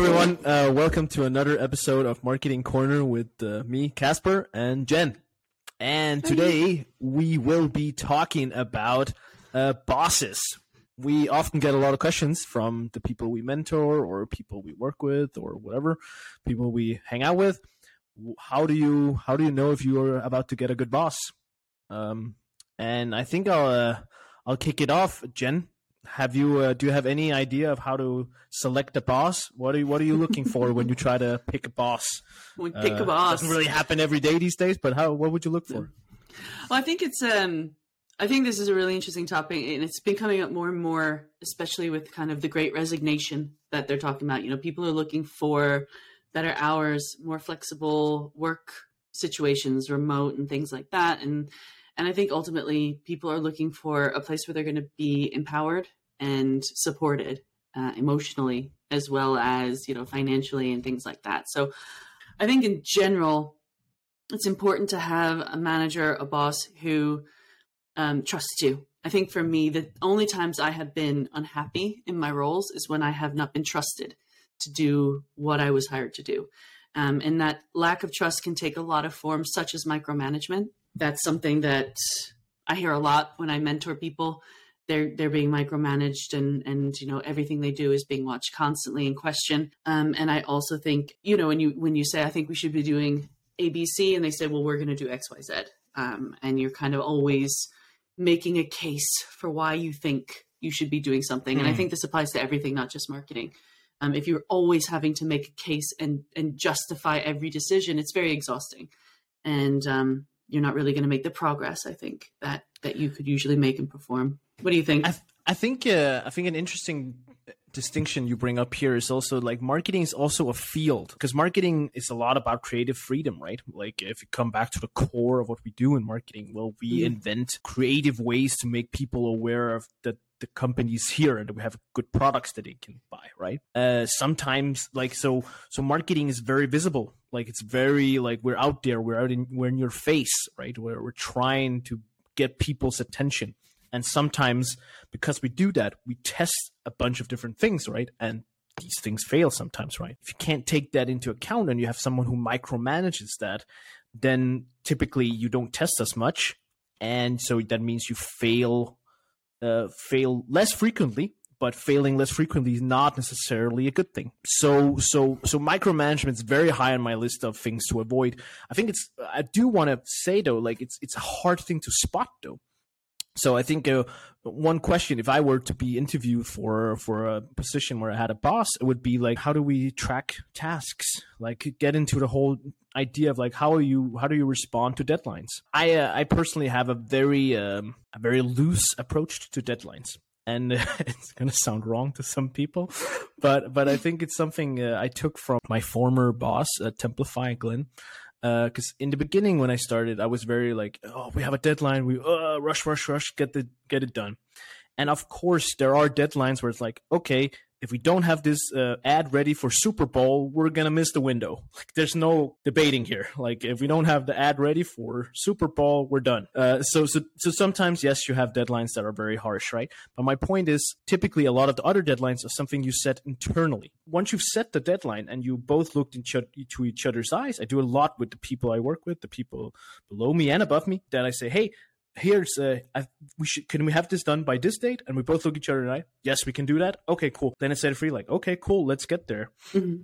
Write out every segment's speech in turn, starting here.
everyone. Uh, welcome to another episode of Marketing Corner with uh, me, Casper, and Jen. And today we will be talking about uh, bosses. We often get a lot of questions from the people we mentor or people we work with or whatever, people we hang out with. How do you how do you know if you are about to get a good boss? Um, and I think I'll uh, I'll kick it off, Jen have you uh, do you have any idea of how to select a boss? What are you, what are you looking for when you try to pick a boss? When pick uh, a boss doesn't really happen every day these days, but how what would you look for? Well, I think it's um I think this is a really interesting topic and it's been coming up more and more especially with kind of the great resignation that they're talking about. You know, people are looking for better hours, more flexible work situations, remote and things like that and and I think ultimately people are looking for a place where they're going to be empowered and supported uh, emotionally as well as, you know, financially and things like that. So I think in general, it's important to have a manager, a boss who um, trusts you. I think for me, the only times I have been unhappy in my roles is when I have not been trusted to do what I was hired to do. Um, and that lack of trust can take a lot of forms, such as micromanagement that's something that I hear a lot when I mentor people. They're they're being micromanaged and and you know everything they do is being watched constantly and questioned. Um, and I also think you know when you when you say I think we should be doing ABC and they say well we're going to do X Y Z um, and you're kind of always making a case for why you think you should be doing something. Mm. And I hmm. think this applies to everything, not just marketing. Um, if you're always having to make a case and and justify every decision, it's very exhausting. And um, you're not really going to make the progress I think that that you could usually make and perform. What do you think? I, th- I think uh, I think an interesting distinction you bring up here is also like marketing is also a field because marketing is a lot about creative freedom, right? Like if you come back to the core of what we do in marketing, well, we mm. invent creative ways to make people aware of that the companies here and we have good products that they can buy right uh, sometimes like so so marketing is very visible like it's very like we're out there we're out in we're in your face right where we're trying to get people's attention and sometimes because we do that we test a bunch of different things right and these things fail sometimes right if you can't take that into account and you have someone who micromanages that then typically you don't test as much and so that means you fail uh, fail less frequently but failing less frequently is not necessarily a good thing. So, so, so micromanagement is very high on my list of things to avoid. I think it's. I do want to say though, like it's it's a hard thing to spot though. So I think uh, one question, if I were to be interviewed for for a position where I had a boss, it would be like, how do we track tasks? Like, get into the whole idea of like how are you how do you respond to deadlines? I uh, I personally have a very um, a very loose approach to deadlines. And it's gonna sound wrong to some people, but but I think it's something uh, I took from my former boss at Templafy, Glenn because uh, in the beginning when I started, I was very like, oh, we have a deadline, we uh, rush, rush, rush, get the get it done. And of course, there are deadlines where it's like, okay, if we don't have this uh, ad ready for Super Bowl, we're gonna miss the window. Like, there's no debating here. Like, if we don't have the ad ready for Super Bowl, we're done. Uh, so, so, so sometimes, yes, you have deadlines that are very harsh, right? But my point is, typically, a lot of the other deadlines are something you set internally. Once you've set the deadline and you both looked into each other's eyes, I do a lot with the people I work with, the people below me and above me, that I say, hey, here's uh, I, we should can we have this done by this date? And we both look each other in the eye yes we can do that. Okay cool. Then it's set free like okay cool let's get there. Mm-hmm.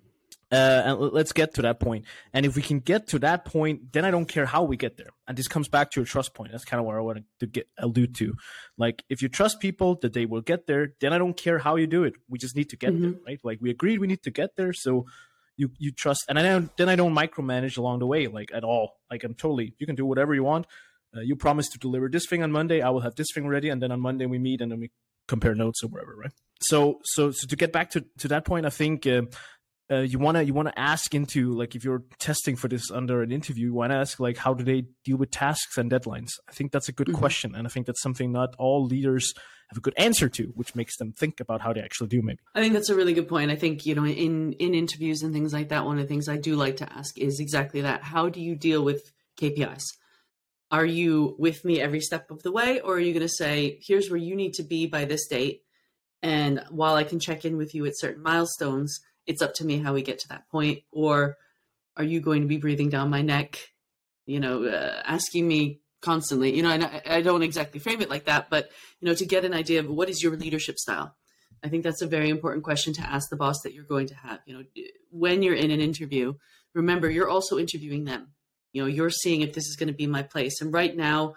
uh, and let's get to that point. point and if we can get to that point then i don't care how we get there. And this comes back to your trust point. That's kind of where i wanted to get allude to. Like if you trust people that they will get there then i don't care how you do it. We just need to get mm-hmm. there right? Like we agreed we need to get there so you you trust. And I don't then I don't micromanage along the way like at all. Like I'm totally you can do whatever you want uh, you promised to deliver this thing on Monday. I will have this thing ready, and then on Monday we meet and then we compare notes or whatever, right? So, so, so to get back to to that point, I think. Uh, uh, you wanna you wanna ask into like if you're testing for this under an interview, you wanna ask like how do they deal with tasks and deadlines? I think that's a good mm-hmm. question, and I think that's something not all leaders have a good answer to, which makes them think about how they actually do. Maybe I think that's a really good point. I think you know in in interviews and things like that, one of the things I do like to ask is exactly that: how do you deal with KPIs? Are you with me every step of the way or are you going to say here's where you need to be by this date and while i can check in with you at certain milestones it's up to me how we get to that point or are you going to be breathing down my neck you know uh, asking me constantly? You know I, I don't exactly frame it like that but you know to get an idea of what is your leadership style. I think that's a very important question to ask the boss that you're going to have. You know when you're in an interview remember you're also interviewing them you know you're seeing if this is going to be my place and right now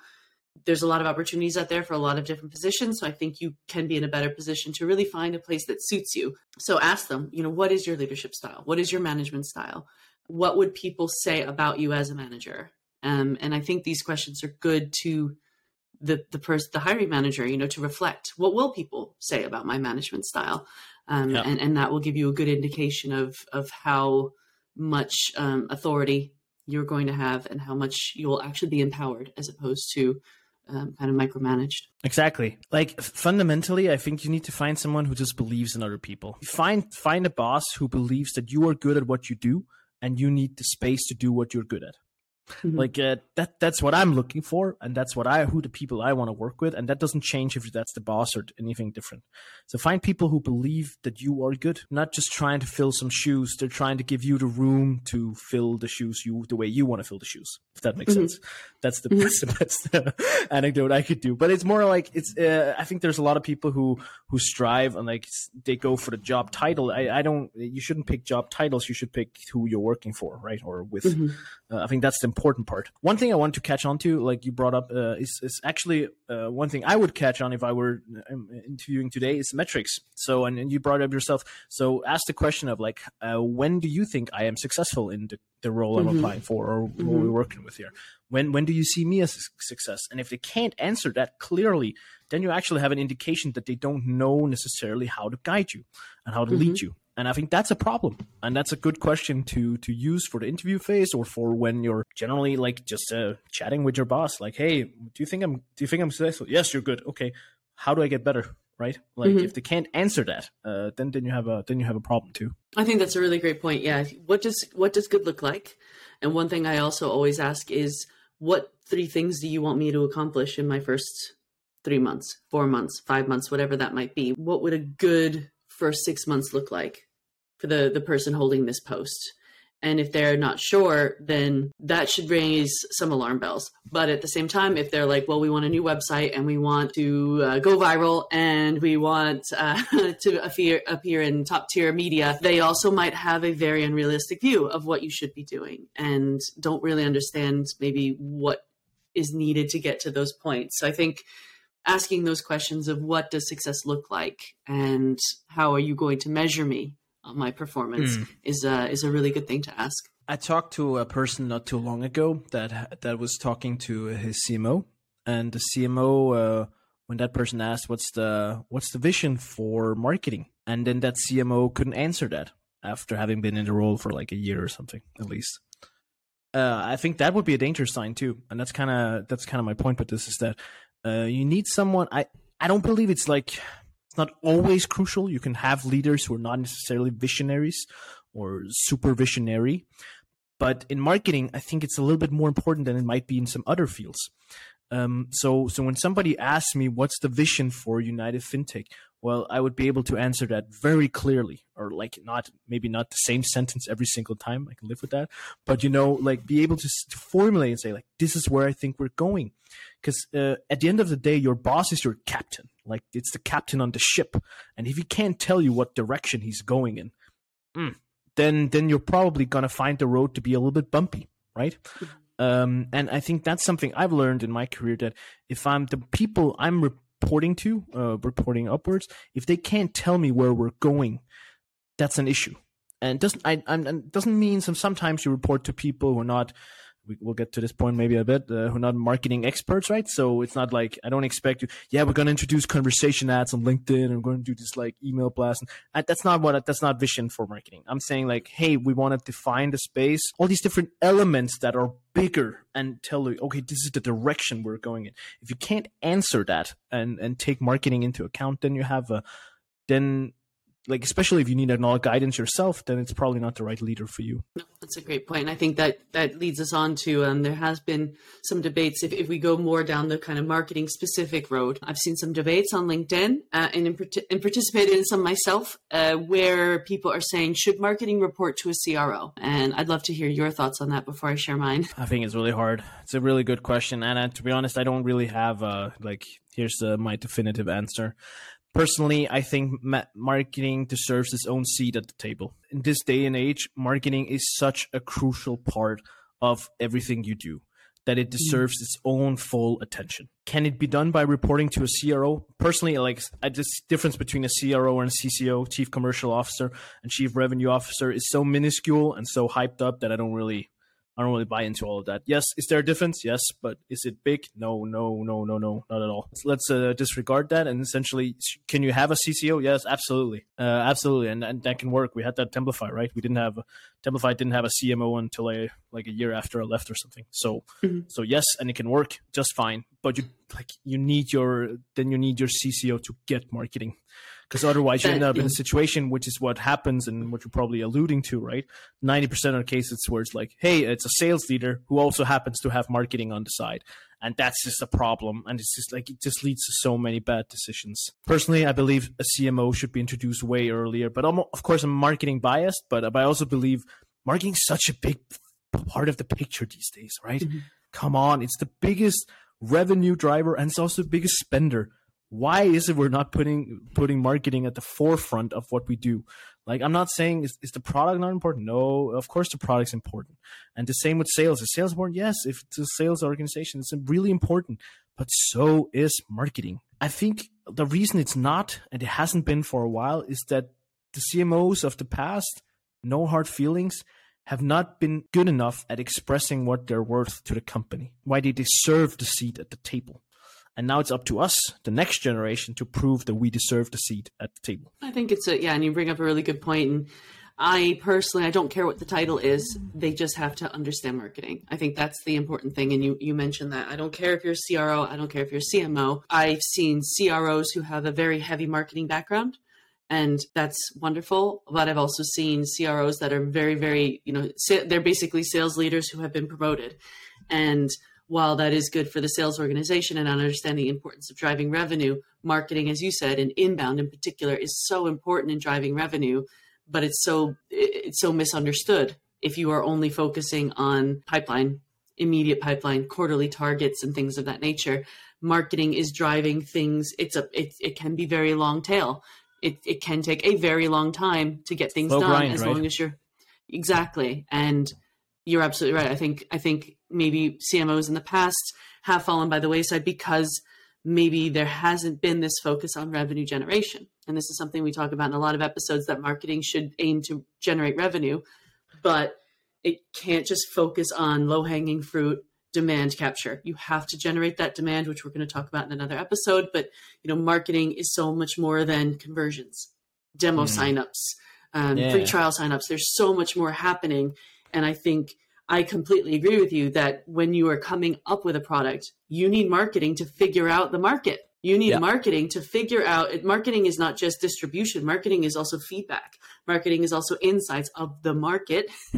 there's a lot of opportunities out there for a lot of different positions. So I think you can be in a better position to really find a place that suits you. So ask them, you know, what is your leadership style? What is your management style? What would people say about you as a manager? Um, and I think these questions are good to the the person, the hiring manager, you know, to reflect. What will people say about my management style? Um, yeah. and, and that will give you a good indication of of how much um, authority you're going to have and how much you'll actually be empowered as opposed to um, kind of micromanaged. Exactly. Like fundamentally, I think you need to find someone who just believes in other people. Find find a boss who believes that you are good at what you do, and you need the space to do what you're good at. Mm-hmm. Like uh, that that's what I'm looking for and that's what I who the people I want to work with and that doesn't change if that's the boss or anything different. So find people who believe that you are good, not just trying to fill some shoes, they're trying to give you the room to fill the shoes you the way you want to fill the shoes. If that makes mm-hmm. sense. That's the, mm-hmm. the best anecdote I could do. But it's more like it's uh, I think there's a lot of people who who strive and like they go for the job title. I I don't you shouldn't pick job titles, you should pick who you're working for, right? Or with mm-hmm. uh, I think that's the important part. One thing I want to catch on to, like you brought up, uh, is, is actually uh, one thing I would catch on if I were um, interviewing today is metrics. So, and, and, you brought up yourself. So, ask the question of like, uh, when do you think I am successful in the, the role mm-hmm. I'm applying for or mm-hmm. what we're working with here? When when do you see me as a success? And if they can't answer that clearly, then you actually have an indication that they don't know necessarily how to guide you and how to mm-hmm. lead you and I think that's a problem. And that's a good question to to use for the interview phase or for when you're generally like just uh, chatting with your boss. Like, hey, do you think I'm do you think I'm successful? Yes, you're good. Okay, how do I get better? Right? Like, mm-hmm. if they can't answer that, uh, then then you have a then you have a problem too. I think that's a really great point. Yeah. What does what does good look like? And one thing I also always ask is, what three things do you want me to accomplish in my first three months, four months, five months, whatever that might be? What would a good first six months look like? For the the person holding this post. And if they're not sure then that should raise some alarm bells. But at the same time if they're like well we want a new website and we want to uh, go viral and we want uh, to appear, appear in top tier media they also might have a very unrealistic view of what you should be doing and don't really understand maybe what is needed to get to those points. So i think asking those questions of what does success look like and how are you going to measure me my performance mm. is a is a really good thing to ask. I talked to a person not too long ago that that was talking to his CMO, and the CMO uh, when that person asked what's the what's the vision for marketing, and then that CMO couldn't answer that after having been in the role for like a year or something at least. Uh, I think that would be a danger sign too, and that's kind of that's kind of my point with this is that uh, you need someone. I I don't believe it's like not always crucial. You can have leaders who are not necessarily visionaries or super visionary. But in marketing, I think it's a little bit more important than it might be in some other fields. Um, so, so when somebody asks me what's the vision for United FinTech, well, I would be able to answer that very clearly, or like not maybe not the same sentence every single time. I can live with that, but you know, like be able to, to formulate and say like, this is where I think we're going, because uh, at the end of the day, your boss is your captain. Like it's the captain on the ship, and if he can't tell you what direction he's going in, mm, then then you're probably gonna find the road to be a little bit bumpy, right? Mm-hmm. Um, and I think that's something I've learned in my career that if I'm the people I'm reporting to, uh, reporting upwards, if they can't tell me where we're going, that's an issue. And doesn't I, I doesn't mean some sometimes you report to people who are not we, will get to this point maybe a bit. Uh, we're not marketing experts, right? So it's not like I don't expect you. Yeah, we're gonna introduce conversation ads on LinkedIn, and we're gonna do this like email blast. And that's not what that's not vision for marketing. I'm saying like, hey, we want to define the space, all these different elements that are bigger, and tell you, okay, this is the direction we're going in. If you can't answer that and and take marketing into account, then you have a then like especially if you need a guidance yourself, then it's probably not the right leader for you. No, that's a great point. And I think that that leads us on to um, there has been some debates. If, if we go more down the kind of marketing specific road, I've seen some debates on LinkedIn uh, and, in, and participated in some myself uh, where people are saying, should marketing report to a CRO? And I'd love to hear your thoughts on that before I share mine. I think it's really hard. It's a really good question. And uh, to be honest, I don't really have uh, like, here's uh, my definitive answer personally, I think marketing deserves its own seat at the table. In this day and age, marketing is such a crucial part of everything you do that it deserves mm. its own full attention. Can it be done by reporting to a CRO? Personally, like this difference between a CRO and a CCO, Chief Commercial Officer, and Chief Revenue Officer is so minuscule and so hyped up that I don't really I don't really buy into all of that. Yes, is there a difference? Yes, but is it big? No, no, no, no, no, not at all. So let's uh, disregard that and essentially, can you have a CCO? Yes, absolutely, uh, absolutely, and, and that can work. We had that Templafy, right? We didn't have Templafy didn't have a CMO until a like a year after I left or something. So, mm-hmm. so yes, and it can work just fine. But you like you need your then you need your CCO to get marketing because otherwise you end up in a situation which is what happens and what you're probably alluding to, right? Ninety percent of the cases where it's like, hey, it's a sales leader who also happens to have marketing on the side, and that's just a problem, and it's just like it just leads to so many bad decisions. Personally, I believe a CMO should be introduced way earlier, but I'm, of course I'm marketing biased, but, but I also believe marketing is such a big part of the picture these days, right? Mm-hmm. Come on, it's the biggest revenue driver and it's also the biggest spender why is it we're not putting putting marketing at the forefront of what we do? Like i'm not saying is, is the product not important? No of course the product's important. And the same with sales. Is sales important? Yes. If it's a sales organization it's really important. But so is marketing. I think the reason it's not and it hasn't been for a while is that the cmos of the past no hard feelings have not been good enough at expressing what they're worth to the company. Why they deserve the seat at the table and now it's up to us, the next generation, to prove that we deserve the seat at the table. I think it's a, yeah, and you bring up a really good point. And I personally, I don't care what the title is. They just have to understand marketing. I think that's the important thing. And you, you mentioned that. I don't care if you're a CRO. I don't care if you're a CMO. I've seen CROs who have a very heavy marketing background and that's wonderful. But I've also seen CROs that are very, very, you know, they're basically sales leaders who have been promoted. And while that is good for the sales organization and I understand the importance of driving revenue, marketing, as you said, and inbound in particular, is so important in driving revenue, but it's so it's so misunderstood if you are only focusing on pipeline, immediate pipeline, quarterly targets, and things of that nature. Marketing is driving things. It's a it, it can be very long tail. It it can take a very long time to get things Slow done grind, as right? long as you're exactly and you're absolutely right. I think I think maybe CMOs in the past have fallen by the wayside because maybe there hasn't been this focus on revenue generation. And this is something we talk about in a lot of episodes that marketing should aim to generate revenue, but it can't just focus on low hanging fruit demand capture. You have to generate that demand, which we're going to talk about in another episode. But you know, marketing is so much more than conversions, demo mm. signups, um, yeah. free trial signups. There's so much more happening, and I think I completely agree with you that when you are coming up with a product, you need marketing to figure out the market. You need yeah. marketing to figure out marketing is not just distribution, marketing is also feedback. Marketing is also insights of the market.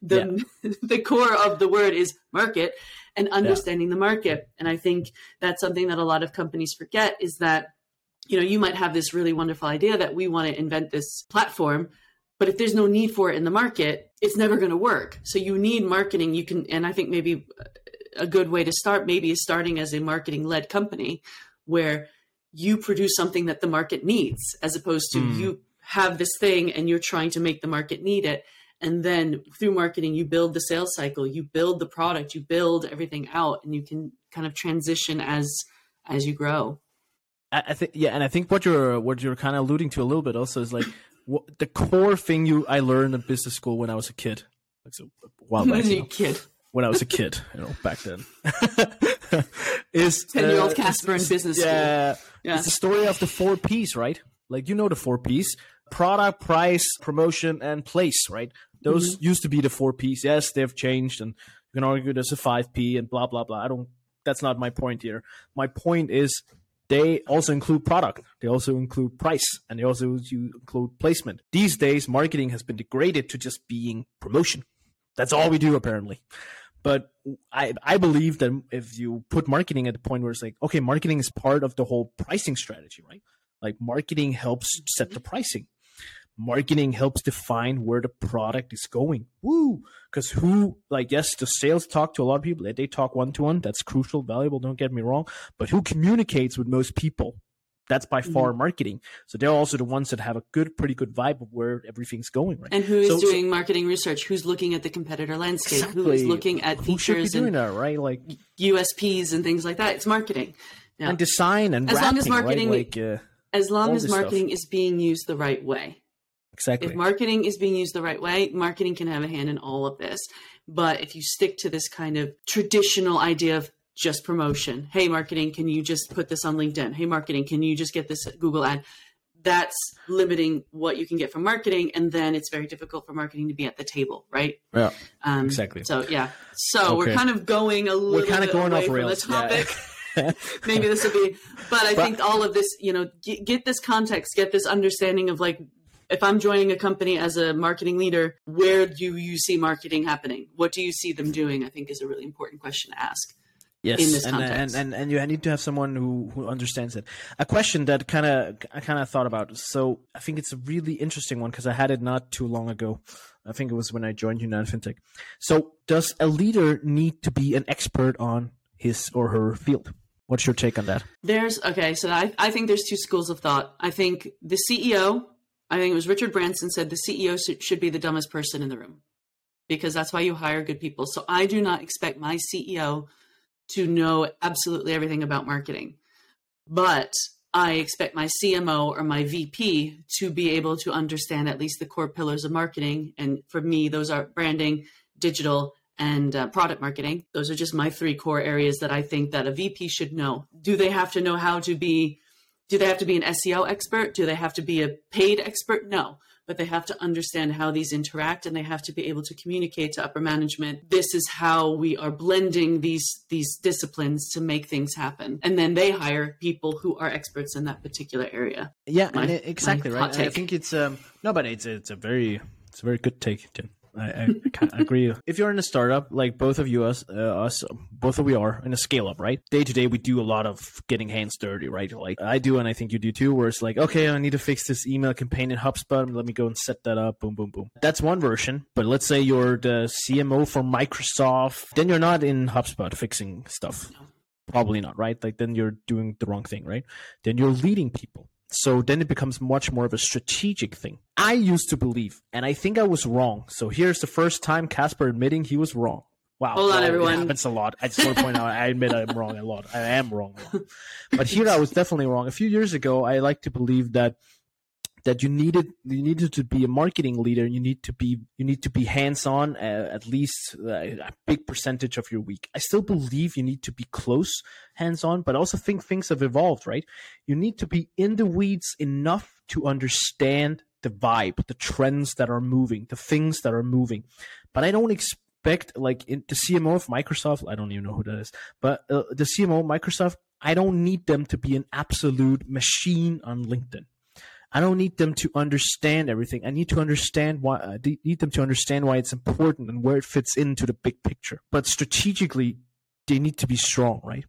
the yeah. the core of the word is market and understanding yeah. the market. And I think that's something that a lot of companies forget is that you know, you might have this really wonderful idea that we want to invent this platform, but if there's no need for it in the market, it's never going to work. So you need marketing. You can, and I think maybe a good way to start maybe is starting as a marketing led company where you produce something that the market needs as opposed to mm. you have this thing and you're trying to make the market need it. And then through marketing, you build the sales cycle, you build the product, you build everything out, and you can kind of transition as as you grow. I think yeah, and I think what you're what you're kind of alluding to a little bit also is like the core thing you I learned in business school when I was a kid, like so while back. When you kid. When I was a kid, you know, back then. is ten year old uh, Casper in business yeah, school. Yeah, it's the story of the four P's, right? Like you know the four P's: product, price, promotion, and place, right? Those mm-hmm. used to be the four P's. Yes, they've changed, and you can argue there's a five P and blah blah blah. I don't. That's not my point here. My point is they also include product, they also include price, and they also include placement. These days, marketing has been degraded to just being promotion. That's all we do apparently. But I I believe that if you put marketing at the point where it's like, okay, marketing is part of the whole pricing strategy, right? Like marketing helps set the mm-hmm. pricing. Marketing helps define where the product is going. Woo! Because who, like, yes, the sales talk to a lot of people. They talk one to one. That's crucial, valuable. Don't get me wrong. But who communicates with most people? That's by far mm-hmm. marketing. So they're also the ones that have a good, pretty good vibe of where everything's going, right? And who is so, doing so, marketing research? Who's looking at the competitor landscape? Exactly. Who is looking at who features and that, right? Like USPs and things like that. It's marketing. Yeah. And design and as wrapping, long as marketing, right? like, uh, as long as marketing stuff. is being used the right way. Exactly. If marketing is being used the right way, marketing can have a hand in all of this. But if you stick to this kind of traditional idea of just promotion, hey, marketing, can you just put this on LinkedIn? Hey, marketing, can you just get this Google ad? That's limiting what you can get from marketing, and then it's very difficult for marketing to be at the table, right? Yeah, um, exactly. So yeah, so okay. we're kind of going a little. We're kind of going away off rails. From the topic. Yeah. Maybe this will be, but I but, think all of this, you know, get, get this context, get this understanding of like if I'm joining a company as a marketing leader, where do you see marketing happening? What do you see them doing? I think is a really important question to ask. Yes, and, and, and and you need to have someone who who understands it. A question that kind of I kind of thought about. So I think it's a really interesting one because I had it not too long ago. I think it was when I joined United FinTech. So does a leader need to be an expert on his or her field? What's your take on that? There's okay. So I I think there's two schools of thought. I think the CEO I think it was Richard Branson said the CEO should be the dumbest person in the room because that's why you hire good people. So I do not expect my CEO to know absolutely everything about marketing, but I expect my CMO or my VP to be able to understand at least the core pillars of marketing. And for me, those are branding, digital, and uh, product marketing. Those are just my three core areas that I think that a VP should know. Do they have to know how to be do they have to be an SEO expert? Do they have to be a paid expert? No, but they have to understand how these interact and they have to be able to communicate to upper management. This is how we are blending these these disciplines to make things happen. And then they hire people who are experts in that particular area. Yeah, my, exactly right. I think it's um no, but it's it's a very it's a very good take, Tim. I, I, agree. If you're in a startup, like both of you, us, uh, us, both of we are in a scale up, right? Day to day, we do a lot of getting hands dirty, right? Like I do, and I think you do too. Where it's like, okay, I need to fix this email campaign in HubSpot. Let me go and set that up. Boom, boom, boom. That's one version. But let's say you're the CMO for Microsoft, then you're not in HubSpot fixing stuff. Probably not, right? Like then you're doing the wrong thing, right? Then you're leading people. So then it becomes much more of a strategic thing. I used to believe, and I think I was wrong. So here's the first time Casper admitting he was wrong. Wow. Hold on, everyone. It happens a lot. I just want to point out, I admit I'm wrong a lot. I am wrong. But here I was definitely wrong. A few years ago, I like to believe that that you needed you needed to be a marketing leader. You need to be you need to be hands on uh, at least uh, a big percentage of your week. I still believe you need to be close hands on but also think things have evolved right? You need to be in the weeds enough to understand the vibe the trends that are moving the things that are moving. But i don't expect like in, the cmo of microsoft i don't even know who that is but uh, the cmo of microsoft i don't need them to be an absolute machine on linkedin I don't need them to understand everything. I need to understand why. I need them to understand why it's important and where it fits into the big picture. But strategically, they need to be strong, right?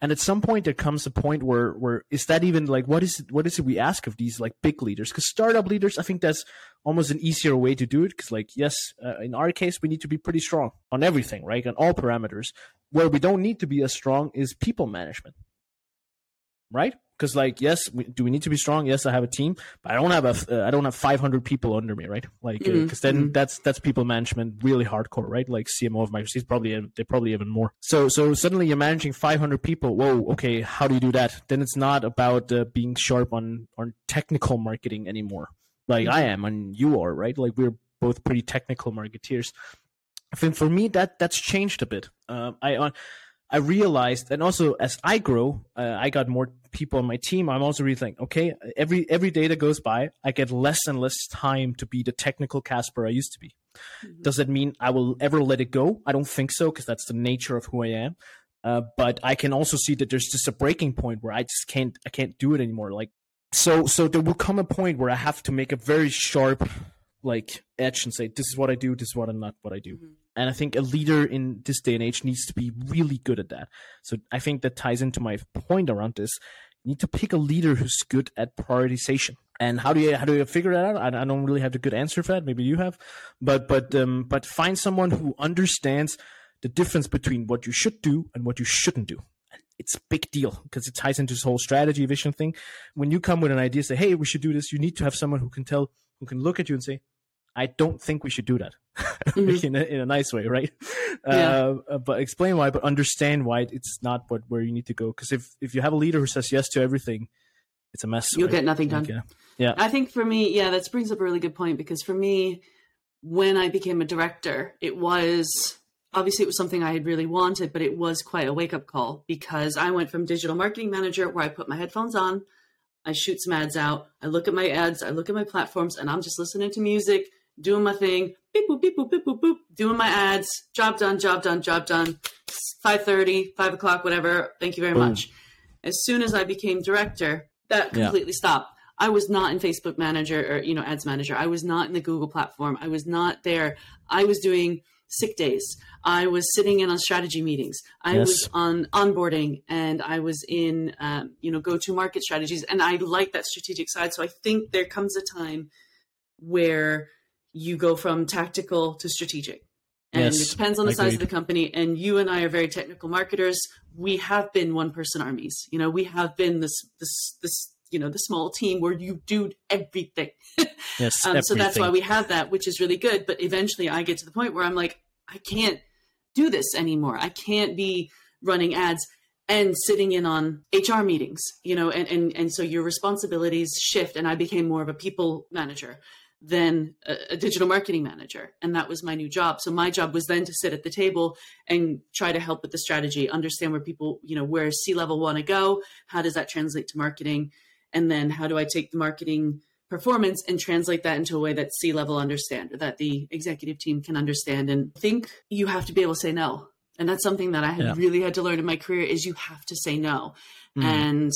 And at some point, there comes a point where, where is that even like what is it, what is it we ask of these like big leaders? Because startup leaders, I think that's almost an easier way to do it. Because like yes, uh, in our case, we need to be pretty strong on everything, right? On all parameters. Where we don't need to be as strong is people management, right? Because like yes we, do we need to be strong? Yes i have a team but i don't have a uh, i don't have 500 people under me right? Like because mm-hmm. uh, then mm-hmm. that's that's people management really hardcore right? Like cmo of microsoft probably they probably even more. So so suddenly you're managing 500 people. Whoa okay how do you do that? Then it's not about uh, being sharp on on technical marketing anymore like mm-hmm. i am and you are right? Like we're both pretty technical marketeers. I think for me that that's changed a bit. Uh, i uh, I realized, and also as I grow, uh, I got more people on my team. I'm also really thinking, okay, every every day that goes by, I get less and less time to be the technical Casper I used to be. Mm-hmm. Does that mean I will ever let it go? I don't think so, because that's the nature of who I am. Uh, but I can also see that there's just a breaking point where I just can't I can't do it anymore. Like so so there will come a point where I have to make a very sharp like edge and say this is what I do, this is what I'm not what I do. Mm-hmm. And I think a leader in this day and age needs to be really good at that. So I think that ties into my point around this. You need to pick a leader who's good at prioritization. And how do you how do you figure that out? I, I don't really have a good answer for that. Maybe you have, but but um, but find someone who understands the difference between what you should do and what you shouldn't do it's a big deal because it ties into this whole strategy vision thing. When you come with an idea, say, "Hey, we should do this," you need to have someone who can tell, who can look at you and say, "I don't think we should do that," mm-hmm. in, a, in a nice way, right? Yeah. Uh, but explain why, but understand why it's not what where you need to go. Because if if you have a leader who says yes to everything, it's a mess. You'll right? get nothing done. yeah. yeah, I think for me, yeah, that brings up a really good point because for me, when I became a director, it was obviously it was something I had really wanted, but it was quite a wake up call because I went from digital marketing manager where I put my headphones on, I shoot some ads out, I look at my ads, I look at my platforms, and I'm just listening to music, doing my thing, beep boop, beep boop, beep boop, boop, doing my ads, job done, job done, job done, 5.30, 5 o'clock, whatever. Thank you very Boom. much. As soon as I became director, that completely yeah. stopped. I was not in Facebook manager or, you know, ads manager. I was not in the Google platform. I was not there. I was doing sick days. I was sitting in on strategy meetings. I yes. was on onboarding and I was in, um, you know, go to market strategies. And I like that strategic side. So I think there comes a time where you go from tactical to strategic. And yes, it depends on the size of the company. And you and I are very technical marketers. We have been one person armies. You know, we have been this, this, this, you know, the small team where you do everything. Yes. um, so that's why we have that, which is really good. But eventually I get to the point where I'm like, I can't do this anymore. I can't be running ads and sitting in on HR meetings, you know, and, and, and so your responsibilities shift. And I became more of a people manager than a, a, digital marketing manager. And that was my new job. So my job was then to sit at the table and try to help with the strategy, understand where people, you know, where C level want to go. How does that translate to marketing? And then how do I take the marketing performance and translate that into a way that C level understand or that the executive team can understand and think you have to be able to say no. And that's something that I had yeah. really had to learn in my career is you have to say no. Mm. And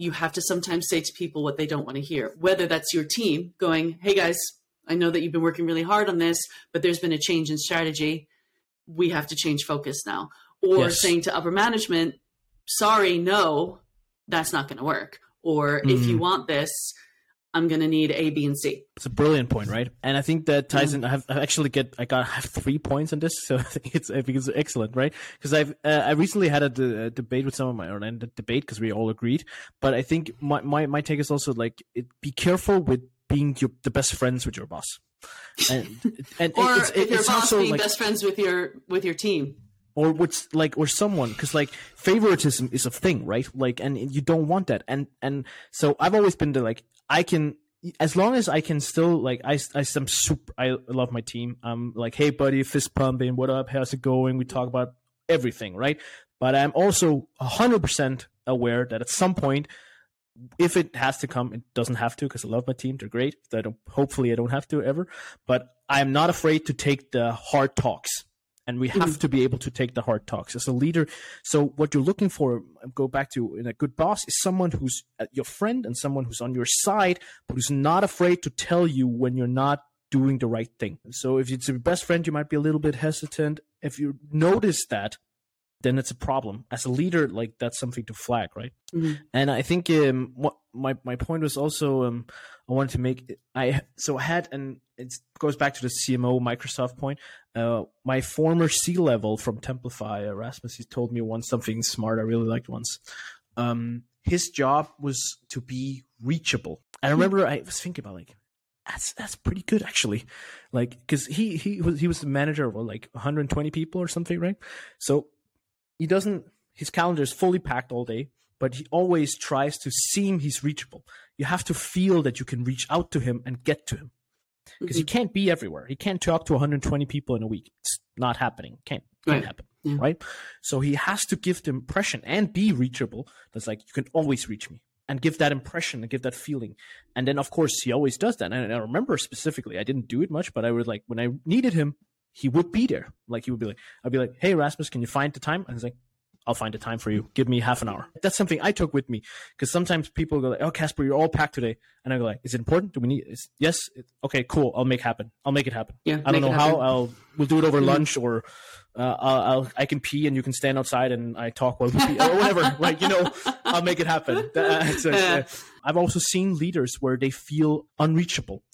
you have to sometimes say to people what they don't want to hear, whether that's your team going, Hey guys, I know that you've been working really hard on this, but there's been a change in strategy. We have to change focus now. Or yes. saying to upper management, sorry, no, that's not going to work. Or mm. if you mm. want this, I'm going to need A, B, and C. It's a brilliant point, right? And I think that ties in. I have I actually get I got I have three points on this, so I think it's I think it's excellent, right? Because I've uh, I recently had a, a, debate with some of my or a debate because we all agreed, but I think my, my my take is also like it, be careful with being your, the best friends with your boss. And, and or it's, if your boss being like, best friends with your with your team or what's like or someone because like favoritism is a thing right like and you don't want that and and so i've always been the like i can as long as i can still like i i am super i love my team. I'm like hey buddy fist pumping what up? How's it going? We talk about everything right? But i'm also 100% aware that at some point if it has to come it doesn't have to because i love my team they're great. I don't, hopefully i don't have to ever but i'm not afraid to take the hard talks and we have mm-hmm. to be able to take the hard talks. As a leader so what you're looking for go back to in a good boss is someone who's your friend and someone who's on your side but who's not afraid to tell you when you're not doing the right thing. So if it's your best friend you might be a little bit hesitant. If you notice that then it's a problem. As a leader like that's something to flag right? Mm-hmm. and i think um, what my, my point was also um, i wanted to make i so i had and it goes back to the cmo microsoft point. Uh, my former c level from Templafy, Rasmus he told me once something smart i really liked once. Um, his job was to be reachable. I hmm. remember i was thinking about like that's that's pretty good actually. Like because he he was he was the manager of like 120 people or something right? So he doesn't his calendar is fully packed all day but he always tries to seem he's reachable. You have to feel that you can reach out to him and get to him. Because mm-hmm. he can't be everywhere. He can't talk to 120 people in a week. It's not happening. Can't, can't right. happen yeah. right? So he has to give the impression and be reachable. That's like you can always reach me. And give that impression and give that feeling. And then of course he always does that. And i remember specifically i didn't do it much but i was like when i needed him he would be there. Like he would be like, I'd be like, hey Rasmus, can you find the time? And he's like, I'll find a time for you. Give me half an hour. That's something I took with me because sometimes people go like, "Oh, Casper, you're all packed today," and I go like, "Is it important? Do we need? Is, yes. Okay, cool. I'll make happen. I'll make it happen. Yeah, I don't know how. I'll we'll do it over Mhm. lunch or." Uh, I'll, I'll I can pee and you can stand outside and I talk while we pee or whatever. like you know, I'll make it happen. That- uh, I've also seen leaders where they feel unreachable,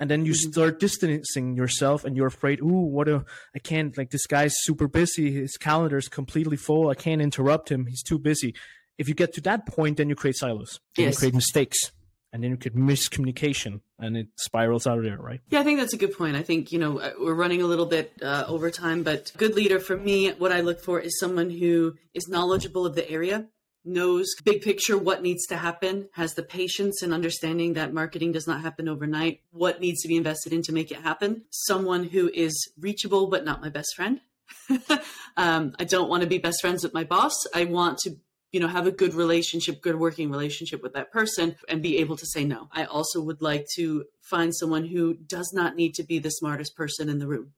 and then you Mhm. start distancing yourself, and you're afraid. Ooh, what a I can't like this guy's super busy. His calendar is completely full. I can't interrupt him. He's too busy. If you get to that point, then you create silos. Yes. You create mistakes, and then you create miscommunication, and it spirals out of there, right? Yeah, I think that's a good point. I think, you know, uh, we're running a little bit uh, over time, but good leader for me, what I look for is someone who is knowledgeable of the area, knows big picture what needs to happen, has the patience and understanding that marketing does not happen overnight, what needs to be invested in to make it happen, someone who is reachable but not my best friend. um, I don't want to be best friends with my boss. I want to you know have a good relationship good working relationship with that person and be able to say no i also would like to find someone who does not need to be the smartest person in the room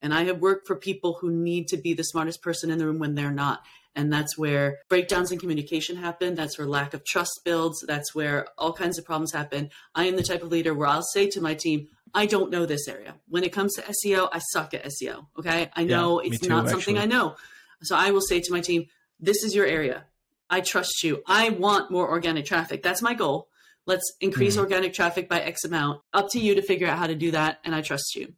and i have worked for people who need to be the smartest person in the room when they're not and that's where breakdowns in communication happen that's where lack of trust builds that's where all kinds of problems happen i am the type of leader where i'll say to my team I don't know this area. When it comes to SEO, I suck at SEO. Okay. I know me it's too, not something actually. I know. So I will say to my team, this is your area. I trust you. I want more organic traffic. That's my goal. Let's increase Mhm. organic traffic by X amount. Up to you to figure out how to do that. And I trust you.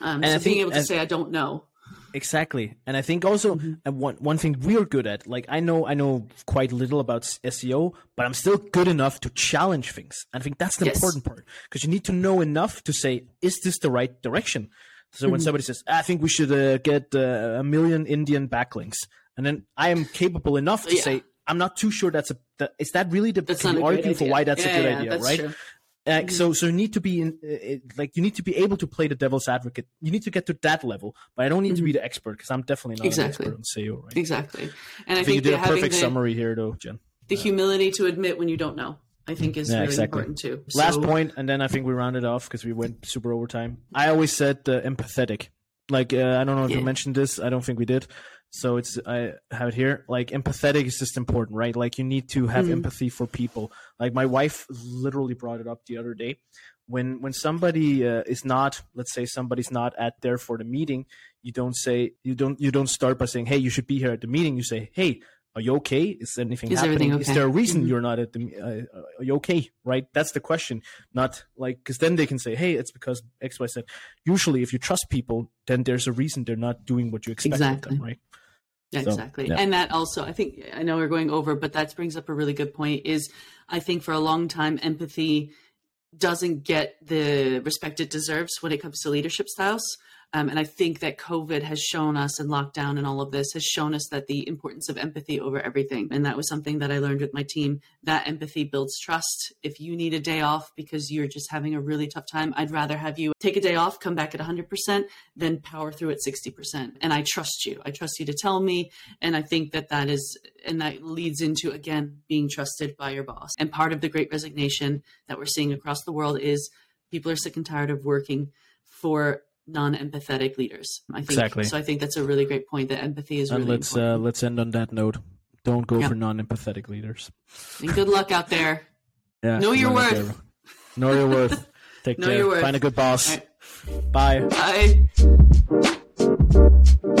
Um, And so being able to as- say, I don't know. Exactly, and I think also Mhm. uh, one one thing we're good at. Like I know I know quite little about SEO, but I'm still good enough to challenge things. And I think that's the Yes. important part because you need to know enough to say, is this the right direction? So when Mhm. somebody says, I think we should uh, get uh, a million Indian backlinks, and then I am capable enough to Yeah. say, I'm not too sure that's a. That, is that really the? That's can not you argue for why that's Yeah, a good yeah, idea, right? true. Uh, so so you need to be in uh, like you need to be able to play the devil's advocate. You need to get to that level, but I don't need to be the expert because I'm definitely not Exactly. an expert on SEO. Right? Exactly. And I, I think you think, did a perfect the, summary here, though, Jen. the humility to admit when you don't know, I think is Yeah, really exactly. important too. Last point, and then I think we rounded off because we went super overtime. I always said uh, empathetic. Like uh, I don't know if Yeah. you mentioned this. I don't think we did. So it's I have it here. Like empathetic is just important, right? Like you need to have Mhm. empathy for people. Like my wife literally brought it up the other day. When when somebody uh, is not, let's say somebody's not at there for the meeting, you don't say you don't you don't start by saying, "Hey, you should be here at the meeting." You say, "Hey, are you okay? Is anything Is happening? everything Is there a reason Mhm. you're not at the? Uh, are you okay? Right? That's the question. Not like because then they can say, "Hey, it's because X, Y, Z." Usually, if you trust people, then there's a reason they're not doing what you expect of Exactly. them, right? Yeah, So, exactly. yeah. And that also, I think, I know we're going over, but that brings up a really good point. Is I think for a long time, empathy doesn't get the respect it deserves when it comes to leadership styles. Um, and I think that COVID has shown us, and lockdown and all of this has shown us that the importance of empathy over everything. And that was something that I learned with my team. That empathy builds trust. If you need a day off because you're just having a really tough time, I'd rather have you take a day off, come back at 100%, than power through at 60%. And I trust you. I trust you to tell me. And I think that that is, and that leads into, again, being trusted by your boss. And part of the great resignation that we're seeing across the world is people are sick and tired of working for non-empathetic leaders. I think Exactly. so. I think that's a really great point. That empathy is And really let's uh, let's end on that note. Don't go Yeah. for non-empathetic leaders. and good luck out there. Yeah, Know your worth. Know your worth. Take Know care. your worth. Find a good boss. Right. Bye. Bye.